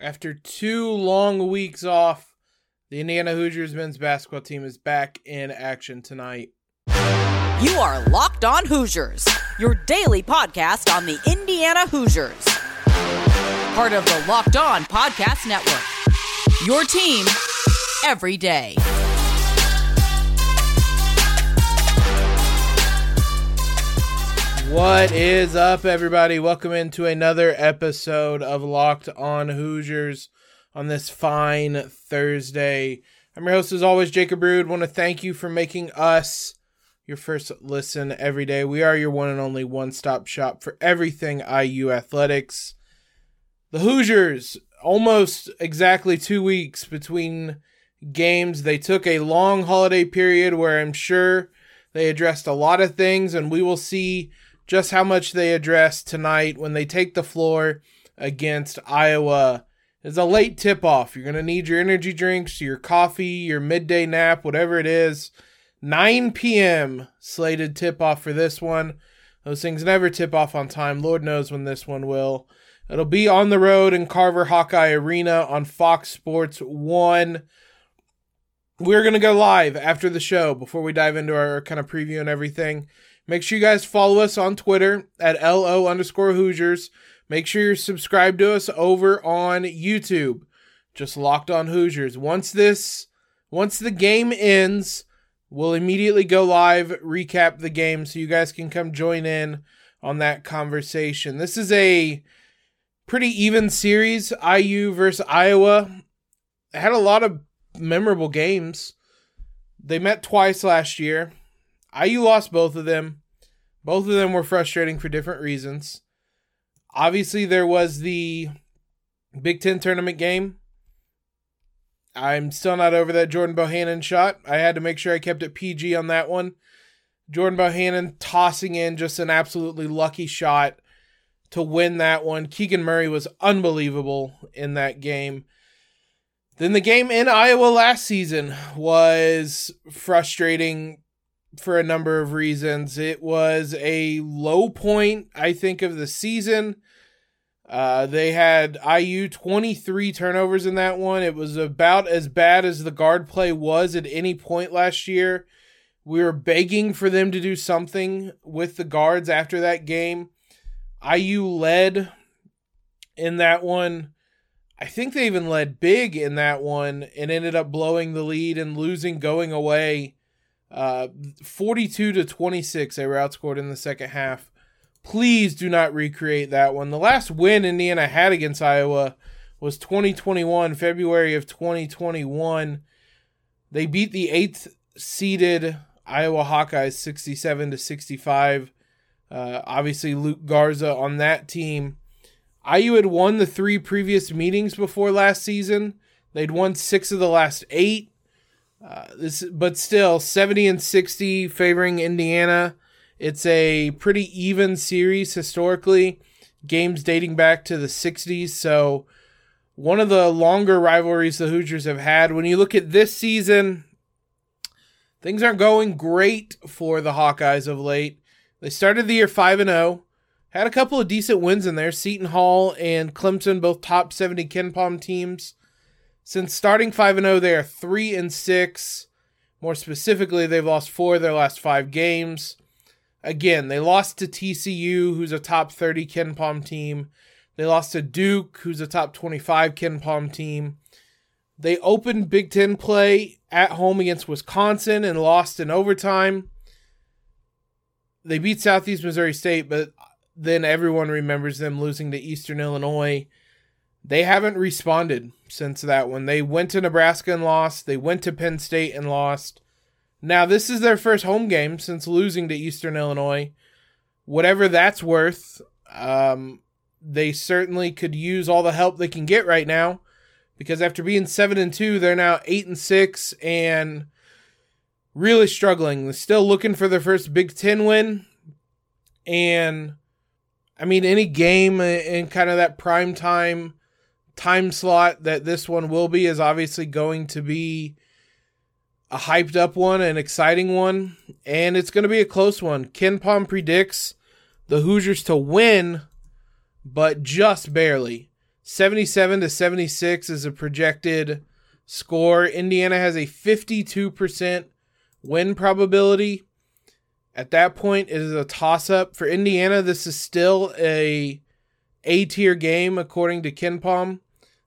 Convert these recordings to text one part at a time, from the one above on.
After two long weeks off, the Indiana Hoosiers men's basketball team is back in action tonight. You are Locked On Hoosiers, your daily podcast on the Indiana Hoosiers. Part of the Locked On Podcast Network. Your team every day. What is up, everybody? Welcome into another episode of Locked On Hoosiers on this fine Thursday. I'm your host, as always, Jacob Rude. Want to thank you for making us your first listen every day. We are your one and only one stop shop for everything IU athletics. The Hoosiers, almost exactly two weeks between games. They took a long holiday period where I'm sure they addressed a lot of things, and we will see just how much they address tonight when they take the floor against Iowa. It's a late tip off. You're going to need your energy drinks, your coffee, your midday nap, whatever it is. 9 p.m. slated tip off for this one. Those things never tip off on time. Lord knows when this one will. It'll be on the road in Carver Hawkeye Arena on Fox Sports 1. We're going to go live after the show before we dive into our kind of preview and everything. Make sure you guys follow us on Twitter at LO underscore Hoosiers. Make sure you're subscribed to us over on YouTube. Just locked on Hoosiers. Once this, once the game ends, we'll immediately go live, recap the game so you guys can come join in on that conversation. This is a pretty even series. IU versus Iowa. Had a lot of memorable games. They met twice last year. IU lost both of them. Both of them were frustrating for different reasons. Obviously, there was the Big Ten tournament game. I'm still not over that Jordan Bohannon shot. I had to make sure I kept it PG on that one. Jordan Bohannon tossing in just an absolutely lucky shot to win that one. Keegan Murray was unbelievable in that game. Then the game in Iowa last season was frustrating for a number of reasons. It was a low point, I think, of the season. Uh, they had IU 23 turnovers in that one. It was about as bad as the guard play was at any point last year. We were begging for them to do something with the guards after that game. IU led in that one. I think they even led big in that one and ended up blowing the lead and losing going away uh, 42 to 26, they were outscored in the second half. Please do not recreate that one. The last win Indiana had against Iowa was 2021, February of 2021. They beat the eighth seeded Iowa Hawkeyes 67 to 65. Uh, obviously, Luka Garza on that team. IU had won the three previous meetings before last season. They'd won six of the last eight. Uh, this, but still, 70 and 60 favoring Indiana. It's a pretty even series historically. Games dating back to the 60s. So, one of the longer rivalries the Hoosiers have had. When you look at this season, things aren't going great for the Hawkeyes of late. They started the year 5 and 0. Had a couple of decent wins in there. Seton Hall and Clemson, both top 70 KenPom teams. Since starting 5 and 0, they are 3 and 6. More specifically, they've lost 4 of their last 5 games. Again, they lost to TCU, who's a top 30 KenPom team. They lost to Duke, who's a top 25 KenPom team. They opened Big 10 play at home against Wisconsin and lost in overtime. They beat Southeast Missouri State, but then everyone remembers them losing to Eastern Illinois they haven't responded since that one. They went to Nebraska and lost. They went to Penn State and lost. Now, this is their first home game since losing to Eastern Illinois. Whatever that's worth, um, they certainly could use all the help they can get right now because after being 7 and 2, they're now 8 and 6 and really struggling. They're still looking for their first Big 10 win. And I mean, any game in kind of that prime time time slot that this one will be is obviously going to be a hyped up one, an exciting one, and it's going to be a close one. KenPom predicts the Hoosiers to win, but just barely. 77 to 76 is a projected score. Indiana has a 52% win probability. At that point, it is a toss up. For Indiana, this is still a A tier game according to KenPom.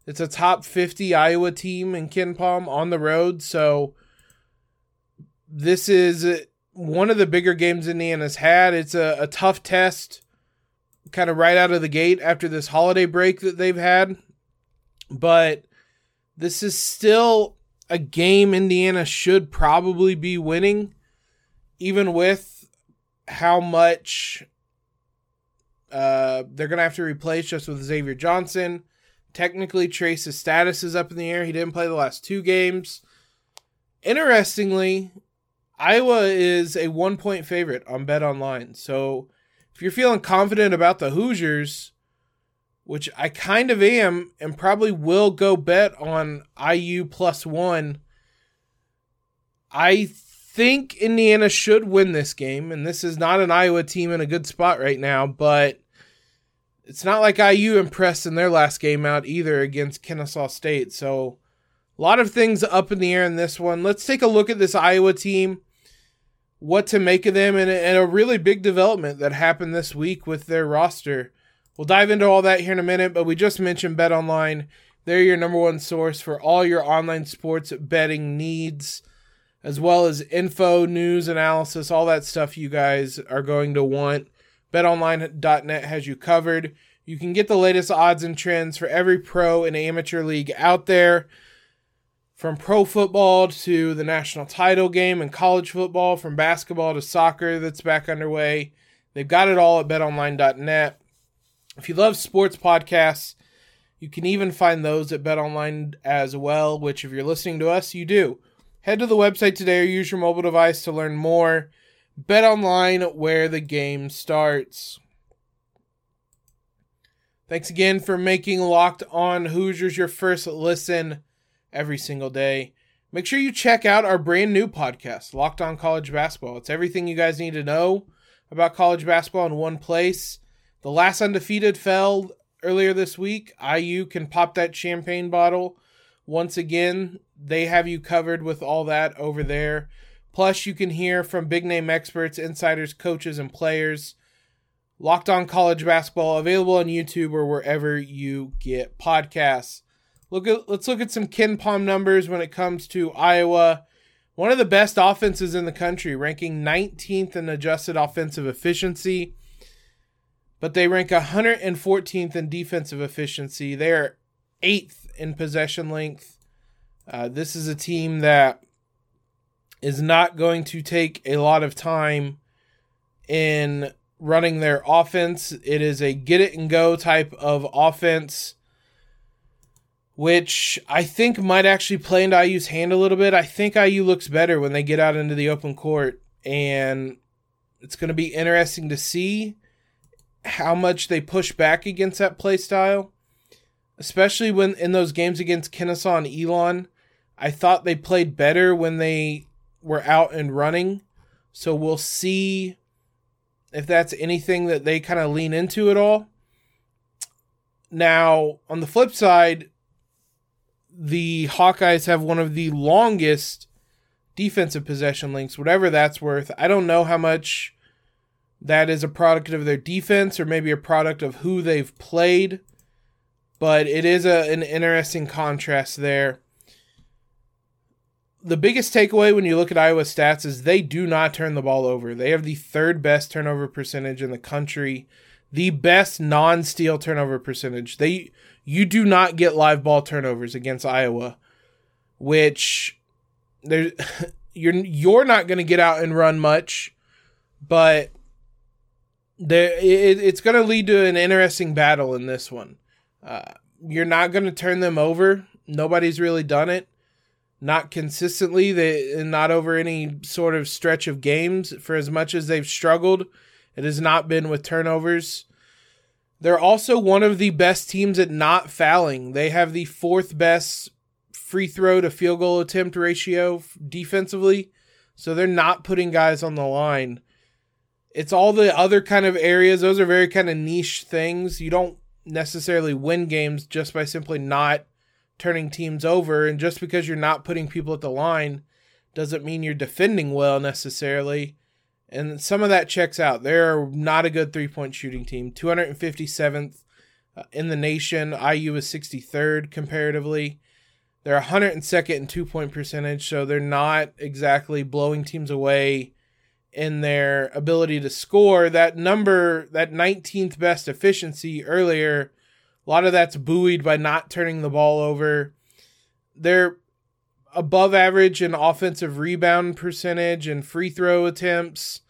It's a top 50 Iowa team in KenPom on the road. So this is one of the bigger games Indiana's had. It's a, a tough test kind of right out of the gate after this holiday break that they've had. But this is still a game Indiana should probably be winning, even with how much uh, they're going to have to replace just with Xavier Johnson. Technically, Trayce's status is up in the air. He didn't play the last two games. Interestingly, Iowa is a one point favorite on Bet Online. So if you're feeling confident about the Hoosiers, which I kind of am, and probably will go bet on IU plus one, I think Indiana should win this game. And this is not an Iowa team in a good spot right now, but it's not like IU impressed in their last game out either against Kennesaw State. So a lot of things up in the air in this one. Let's take a look at this Iowa team what to make of them and, and a really big development that happened this week with their roster. We'll dive into all that here in a minute, but we just mentioned Bet Online. They're your number one source for all your online sports betting needs, as well as info, news, analysis, all that stuff you guys are going to want. BetOnline.net has you covered. You can get the latest odds and trends for every pro and amateur league out there from pro football to the national title game and college football, from basketball to soccer that's back underway. They've got it all at betonline.net. If you love sports podcasts, you can even find those at betonline as well, which if you're listening to us, you do. Head to the website today or use your mobile device to learn more. BetOnline, where the game starts. Thanks again for making Locked On Hoosiers your first listen every single day. Make sure you check out our brand new podcast, Locked On College Basketball. It's everything you guys need to know about college basketball in one place. The last undefeated fell earlier this week. IU can pop that champagne bottle once again. They have you covered with all that over there. Plus, you can hear from big name experts, insiders, coaches, and players. Locked on College Basketball, available on YouTube or wherever you get podcasts. Look at let's look at some KenPom numbers when it comes to Iowa. One of the best offenses in the country, ranking 19th in adjusted offensive efficiency, but they rank 114th in defensive efficiency. They are eighth in possession length. Uh, this is a team that is not going to take a lot of time in running their offense. It is a get it and go type of offense which I think might actually play into IU's hand a little bit. I think IU looks better when they get out into the open court, and it's going to be interesting to see how much they push back against that play style, especially when in those games against Kennesaw and Elon. I thought they played better when they were out and running, so we'll see if that's anything that they kind of lean into at all. Now, on the flip side, the Hawkeyes have one of the longest defensive possession links, whatever that's worth. I don't know how much that is a product of their defense or maybe a product of who they've played, but it is a, an interesting contrast there. The biggest takeaway when you look at Iowa stats is they do not turn the ball over. They have the third best turnover percentage in the country, the best non-steal turnover percentage. They you do not get live ball turnovers against Iowa, which there you're you're not going to get out and run much, but there it, it's going to lead to an interesting battle in this one. Uh, you're not going to turn them over. Nobody's really done it. Not consistently, they not over any sort of stretch of games. For as much as they've struggled, it has not been with turnovers. They're also one of the best teams at not fouling. They have the fourth best free throw to field goal attempt ratio defensively. So they're not putting guys on the line. It's all the other kind of areas. Those are very kind of niche things. You don't necessarily win games just by simply not turning teams over. And just because you're not putting people at the line doesn't mean you're defending well necessarily. And some of that checks out. They're not a good three point shooting team. 257th uh, in the nation. IU is 63rd comparatively. They're 102nd in two point percentage, so they're not exactly blowing teams away in their ability to score. That number, that 19th best efficiency earlier, lot of that's buoyed by not turning the ball over. They're above average in offensive rebound percentage and free throw attempts,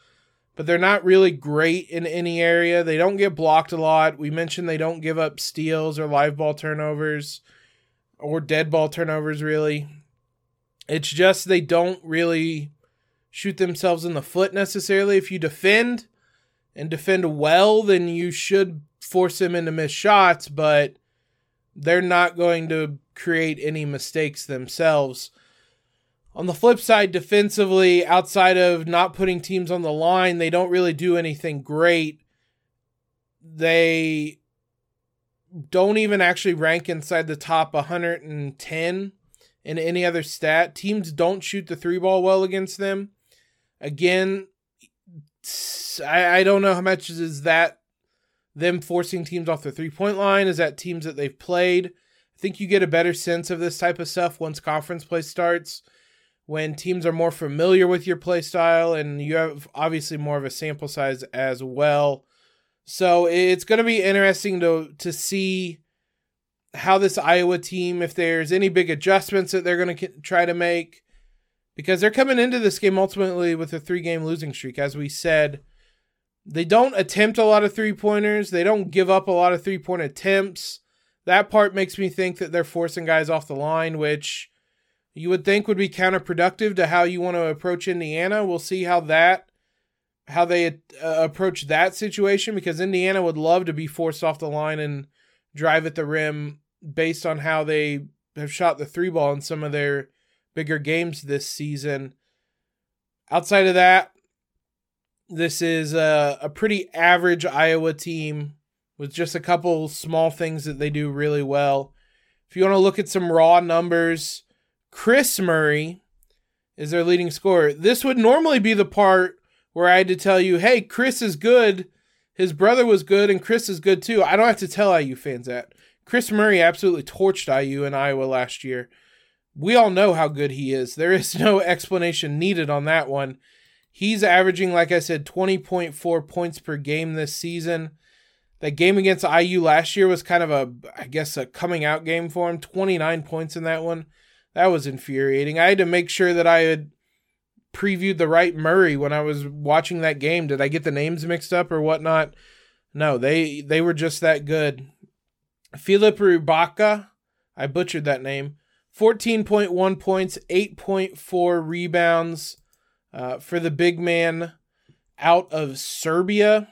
but they're not really great in any area. They don't get blocked a lot. We mentioned they don't give up steals or live ball turnovers or dead ball turnovers, really. It's just they don't really shoot themselves in the foot necessarily. If you defend and defend well, then you should force them into missed shots, but they're not going to create any mistakes themselves. On the flip side, defensively, outside of not putting teams on the line, they don't really do anything great. They don't even actually rank inside the top 110 in any other stat. Teams don't shoot the three ball well against them. Again, I, I don't know how much is that them forcing teams off the three point line. Is that teams that they've played? I think you get a better sense of this type of stuff once conference play starts, when teams are more familiar with your play style, and you have obviously more of a sample size as well. So it's going to be interesting to to see how this Iowa team, if there's any big adjustments that they're going to try to make, because they're coming into this game ultimately with a three game losing streak. As we said, they don't attempt a lot of three pointers, they don't give up a lot of three point attempts. That part makes me think that they're forcing guys off the line, which you would think would be counterproductive to how you want to approach Indiana. We'll see how that how they uh, approach that situation because Indiana would love to be forced off the line and drive at the rim based on how they have shot the three ball in some of their bigger games this season. Outside of that, this is a, a pretty average Iowa team with just a couple small things that they do really well. If you want to look at some raw numbers, Kris Murray is their leading scorer. This would normally be the part where I had to tell you, hey, Kris is good. His brother was good, and Kris is good too. I don't have to tell IU fans that. Kris Murray absolutely torched IU in Iowa last year. We all know how good he is. There is no explanation needed on that one. He's averaging, like I said, 20.4 points per game this season. That game against IU last year was kind of a, I guess, a coming out game for him. 29 points in that one. That was infuriating. I had to make sure that I had previewed the right Murray when I was watching that game. Did I get the names mixed up or whatnot? No, they they were just that good. Filip Rybaka, I butchered that name. 14.1 points, 8.4 rebounds uh, for the big man out of Serbia.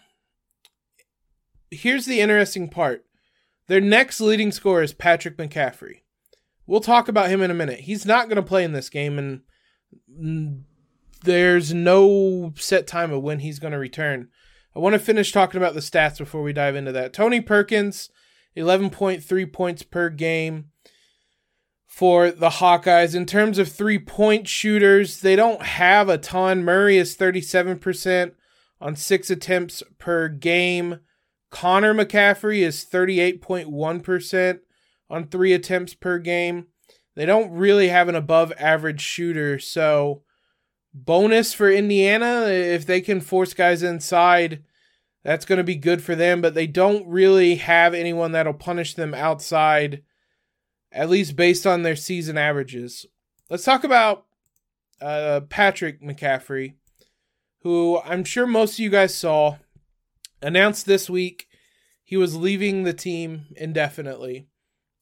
Here's the interesting part their next leading scorer is Patrick McCaffrey. We'll talk about him in a minute. He's not going to play in this game, and there's no set time of when he's going to return. I want to finish talking about the stats before we dive into that. Tony Perkins, 11.3 points per game for the Hawkeyes. In terms of three point shooters, they don't have a ton. Murray is 37% on six attempts per game. Connor McCaffrey is 38.1% on three attempts per game. They don't really have an above average shooter, so bonus for Indiana if they can force guys inside. That's going to be good for them, but they don't really have anyone that'll punish them outside, at least based on their season averages. Let's talk about uh, Patrick McCaffrey, who I'm sure most of you guys saw announced this week he was leaving the team indefinitely.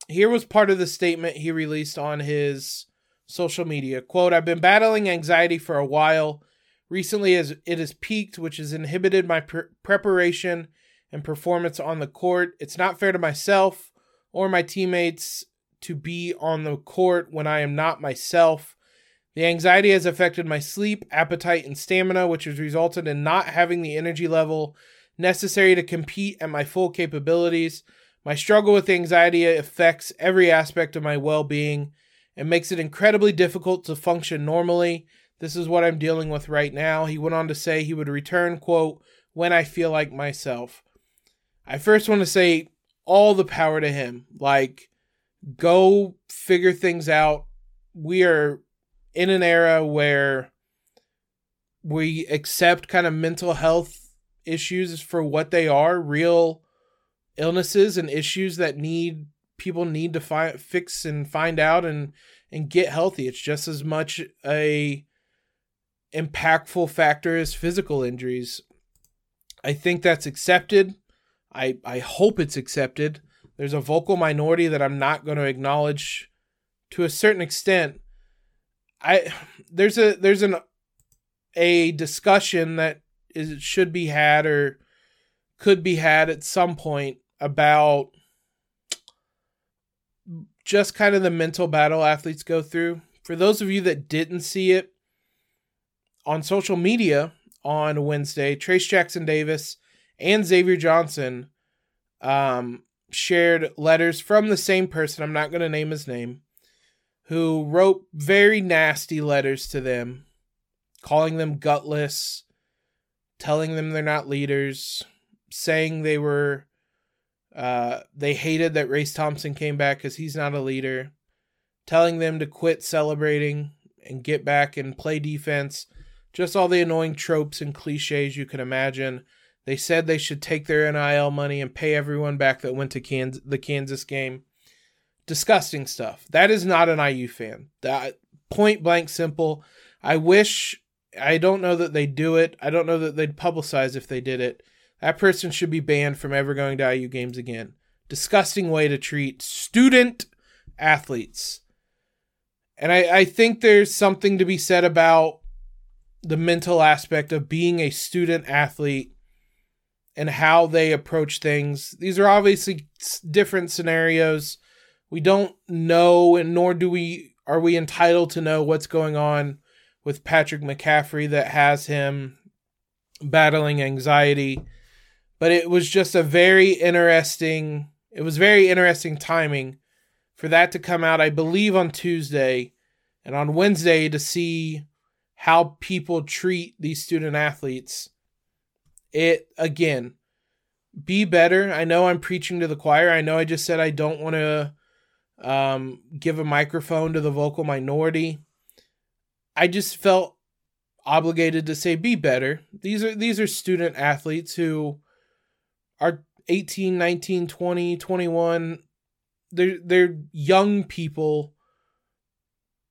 Here was part of the statement he released on his social media. Quote, I've been battling anxiety for a while. Recently, as it has peaked, which has inhibited my pre- preparation and performance on the court. It's not fair to myself or my teammates to be on the court when I am not myself. The anxiety has affected my sleep, appetite, and stamina, which has resulted in not having the energy level necessary to compete at my full capabilities. My struggle with anxiety affects every aspect of my well being and makes it incredibly difficult to function normally. This is what I'm dealing with right now. He went on to say he would return, quote, when I feel like myself. I first want to say all the power to him. Like, go figure things out. We are in an era where we accept kind of mental health issues for what they are real illnesses and issues that need people need to find fix and find out and and get healthy. It's just as much a impactful factor as physical injuries. I think that's accepted. I i hope it's accepted there's a vocal minority that i'm not going to acknowledge to a certain extent i there's a there's an a discussion that is should be had or could be had at some point about just kind of the mental battle athletes go through. For those of you that didn't see it on social media on Wednesday, Trayce Jackson Davis and Xavier Johnson um, shared letters from the same person. I'm not going to name his name, who wrote very nasty letters to them calling them gutless, telling them they're not leaders, saying they were uh, they hated that Race Thompson came back because he's not a leader, telling them to quit celebrating and get back and play defense. Just all the annoying tropes and cliches you can imagine. They said they should take their NIL money and pay everyone back that went to Kansas, the Kansas game. Disgusting stuff. That is not an IU fan. That point blank simple. I wish I don't know that they'd do it. I don't know that they'd publicize if they did it. That person should be banned from ever going to IU games again. Disgusting way to treat student athletes. And I, I think there's something to be said about the mental aspect of being a student athlete and how they approach things. These are obviously different scenarios. We don't know, and nor do we are we entitled to know what's going on with Patrick McCaffrey that has him battling anxiety. But it was just a very interesting, it was very interesting timing for that to come out, I believe, on Tuesday and on Wednesday to see how people treat these student athletes. It, again, be better. I know I'm preaching to the choir. I know I just said I don't want to um, give a microphone to the vocal minority. I just felt obligated to say be better. These are these are student athletes who are 18, 19, 20, 21. They're they're young people.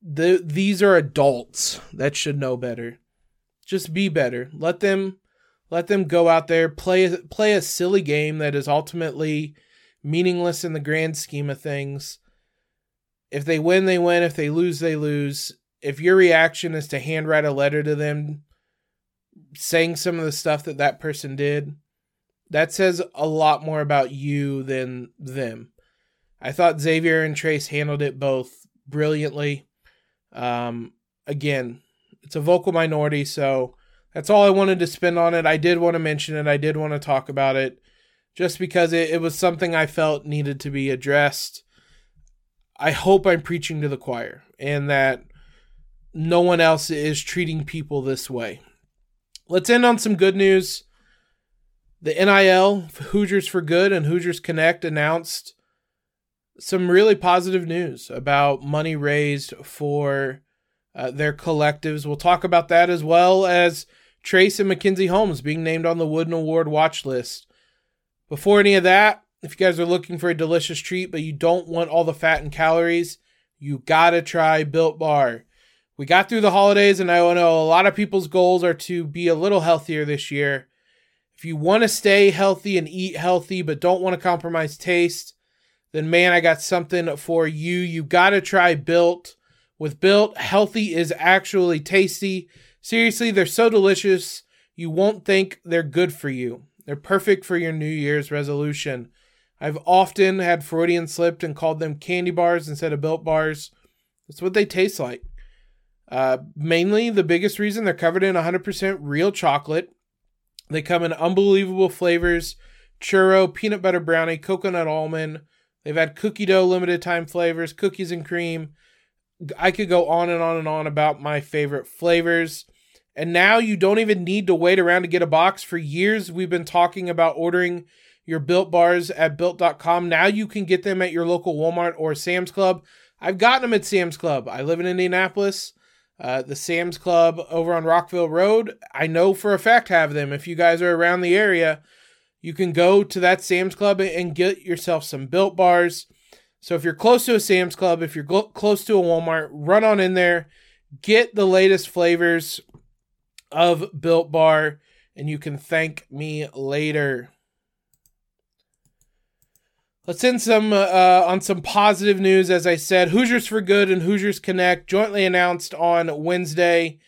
The these are adults that should know better. Just be better. Let them let them go out there play play a silly game that is ultimately meaningless in the grand scheme of things. If they win, they win. If they lose, they lose if your reaction is to handwrite a letter to them saying some of the stuff that that person did, that says a lot more about you than them. I thought Xavier and Trayce handled it both brilliantly. Um, again, it's a vocal minority, so that's all I wanted to spend on it. I did want to mention it, I did want to talk about it just because it, it was something I felt needed to be addressed. I hope I'm preaching to the choir and that no one else is treating people this way. Let's end on some good news. The NIL, Hoosiers for Good and Hoosiers Connect announced some really positive news about money raised for uh, their collectives. We'll talk about that as well as Trayce and Mackenzie Holmes being named on the Wooden Award watch list. Before any of that, if you guys are looking for a delicious treat but you don't want all the fat and calories, you gotta try Built Bar we got through the holidays, and I know a lot of people's goals are to be a little healthier this year. If you want to stay healthy and eat healthy, but don't want to compromise taste, then man, I got something for you. You got to try Built. With Built, healthy is actually tasty. Seriously, they're so delicious, you won't think they're good for you. They're perfect for your New Year's resolution. I've often had Freudian slipped and called them candy bars instead of Built bars. That's what they taste like. Uh, mainly, the biggest reason they're covered in 100% real chocolate. They come in unbelievable flavors churro, peanut butter brownie, coconut almond. They've had cookie dough limited time flavors, cookies and cream. I could go on and on and on about my favorite flavors. And now you don't even need to wait around to get a box. For years, we've been talking about ordering your built bars at built.com. Now you can get them at your local Walmart or Sam's Club. I've gotten them at Sam's Club. I live in Indianapolis. Uh, the Sam's Club over on Rockville Road, I know for a fact have them. If you guys are around the area, you can go to that Sam's Club and get yourself some built bars. So if you're close to a Sam's Club, if you're close to a Walmart, run on in there, get the latest flavors of Built Bar, and you can thank me later. Let's end some uh, on some positive news. As I said, Hoosiers for Good and Hoosiers Connect jointly announced on Wednesday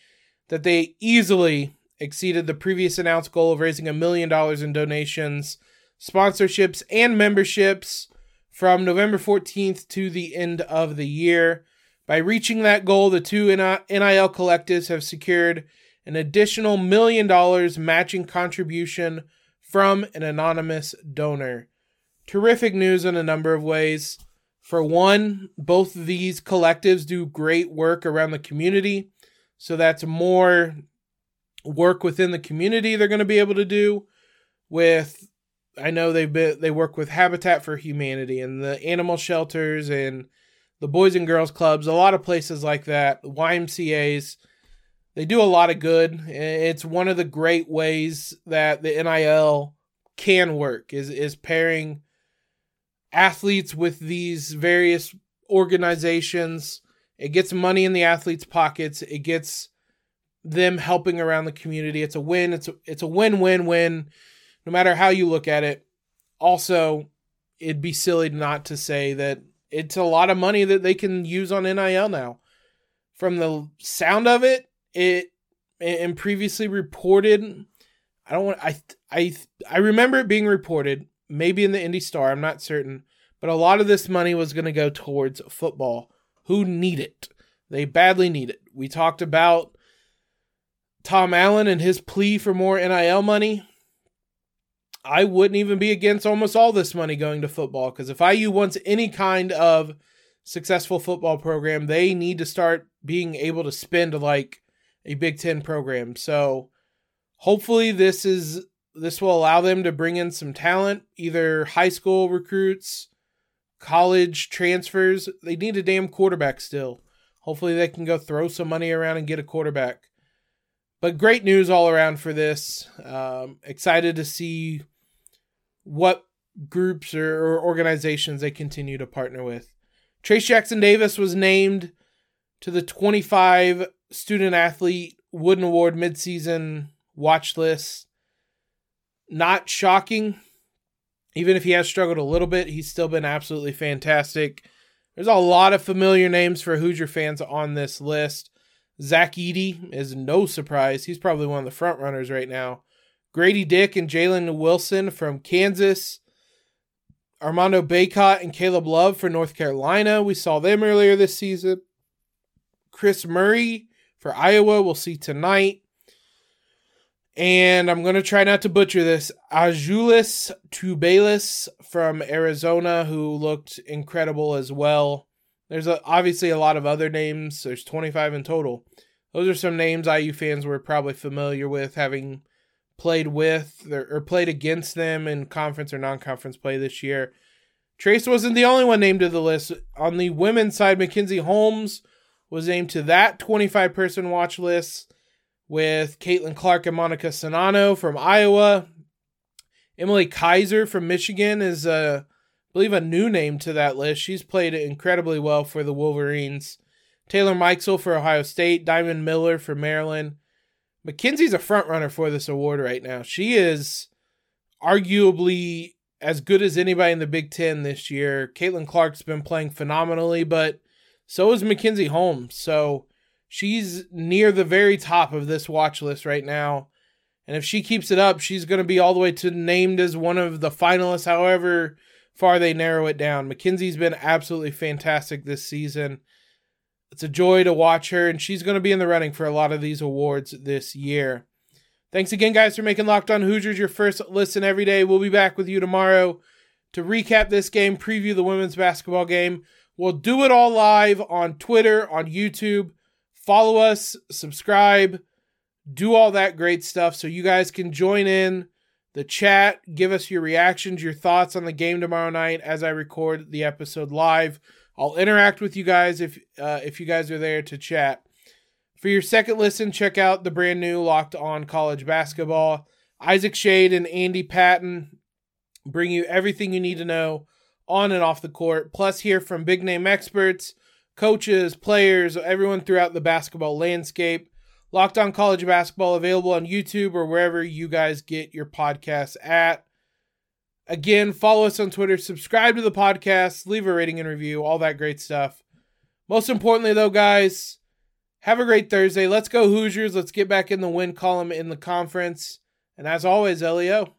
that they easily exceeded the previous announced goal of raising a million dollars in donations, sponsorships, and memberships from November 14th to the end of the year. By reaching that goal, the two NIL collectives have secured an additional million dollars matching contribution from an anonymous donor terrific news in a number of ways. For one, both of these collectives do great work around the community. So that's more work within the community they're going to be able to do with I know they've been they work with Habitat for Humanity and the animal shelters and the Boys and Girls Clubs, a lot of places like that, YMCA's. They do a lot of good. It's one of the great ways that the NIL can work is is pairing athletes with these various organizations. It gets money in the athletes' pockets. It gets them helping around the community. It's a win. It's a, it's a win-win-win no matter how you look at it. Also, it'd be silly not to say that it's a lot of money that they can use on NIL now. From the sound of it, it and previously reported, I don't want I I I remember it being reported maybe in the Indy Star, I'm not certain, but a lot of this money was going to go towards football. Who need it? They badly need it. We talked about Tom Allen and his plea for more NIL money. I wouldn't even be against almost all this money going to football because if IU wants any kind of successful football program, they need to start being able to spend like a Big Ten program. So hopefully this is this will allow them to bring in some talent, either high school recruits, college transfers. They need a damn quarterback still. Hopefully, they can go throw some money around and get a quarterback. But great news all around for this. Um, excited to see what groups or, or organizations they continue to partner with. Trayce Jackson Davis was named to the 25 student athlete Wooden Award midseason watch list not shocking. Even if he has struggled a little bit, he's still been absolutely fantastic. There's a lot of familiar names for Hoosier fans on this list. Zach Edey is no surprise. He's probably one of the front runners right now. Grady Dick and Jalen Wilson from Kansas. Armando Bacot and Caleb Love for North Carolina. We saw them earlier this season. Kris Murray for Iowa, we'll see tonight and I'm going to try not to butcher this. Azulis Tubelis from Arizona, who looked incredible as well. There's a, obviously a lot of other names. There's 25 in total. Those are some names IU fans were probably familiar with, having played with or, or played against them in conference or non-conference play this year. Trayce wasn't the only one named to the list. On the women's side, Mackenzie Holmes was named to that 25 person watch list with Caitlin Clark and Monika Czinano from Iowa. Emily Kiser from Michigan is, uh, I believe, a new name to that list. She's played incredibly well for the Wolverines. Taylor Mikesell for Ohio State. Diamond Miller for Maryland. Mackenzie's a front runner for this award right now. She is arguably as good as anybody in the Big Ten this year. Caitlin Clark's been playing phenomenally, but so is Mackenzie Holmes. So she's near the very top of this watch list right now. And if she keeps it up, she's going to be all the way to named as one of the finalists, however far they narrow it down. Mackenzie's been absolutely fantastic this season. It's a joy to watch her, and she's going to be in the running for a lot of these awards this year. Thanks again, guys, for making Locked On Hoosiers your first listen every day. We'll be back with you tomorrow to recap this game, preview the women's basketball game. We'll do it all live on Twitter, on YouTube. Follow us, subscribe, do all that great stuff so you guys can join in the chat, give us your reactions, your thoughts on the game tomorrow night as I record the episode live. I'll interact with you guys if uh, if you guys are there to chat. For your second listen, check out the brand new Locked On College Basketball. Isaac Schade and Andy Patton bring you everything you need to know on and off the court, plus hear from big name experts, coaches, players, everyone throughout the basketball landscape. Locked On College Basketball available on YouTube or wherever you guys get your podcasts at. Again, follow us on Twitter, subscribe to the podcast, leave a rating and review, all that great stuff. Most importantly, though, guys, have a great Thursday. Let's go Hoosiers. Let's get back in the win column in the conference. And as always, LEO.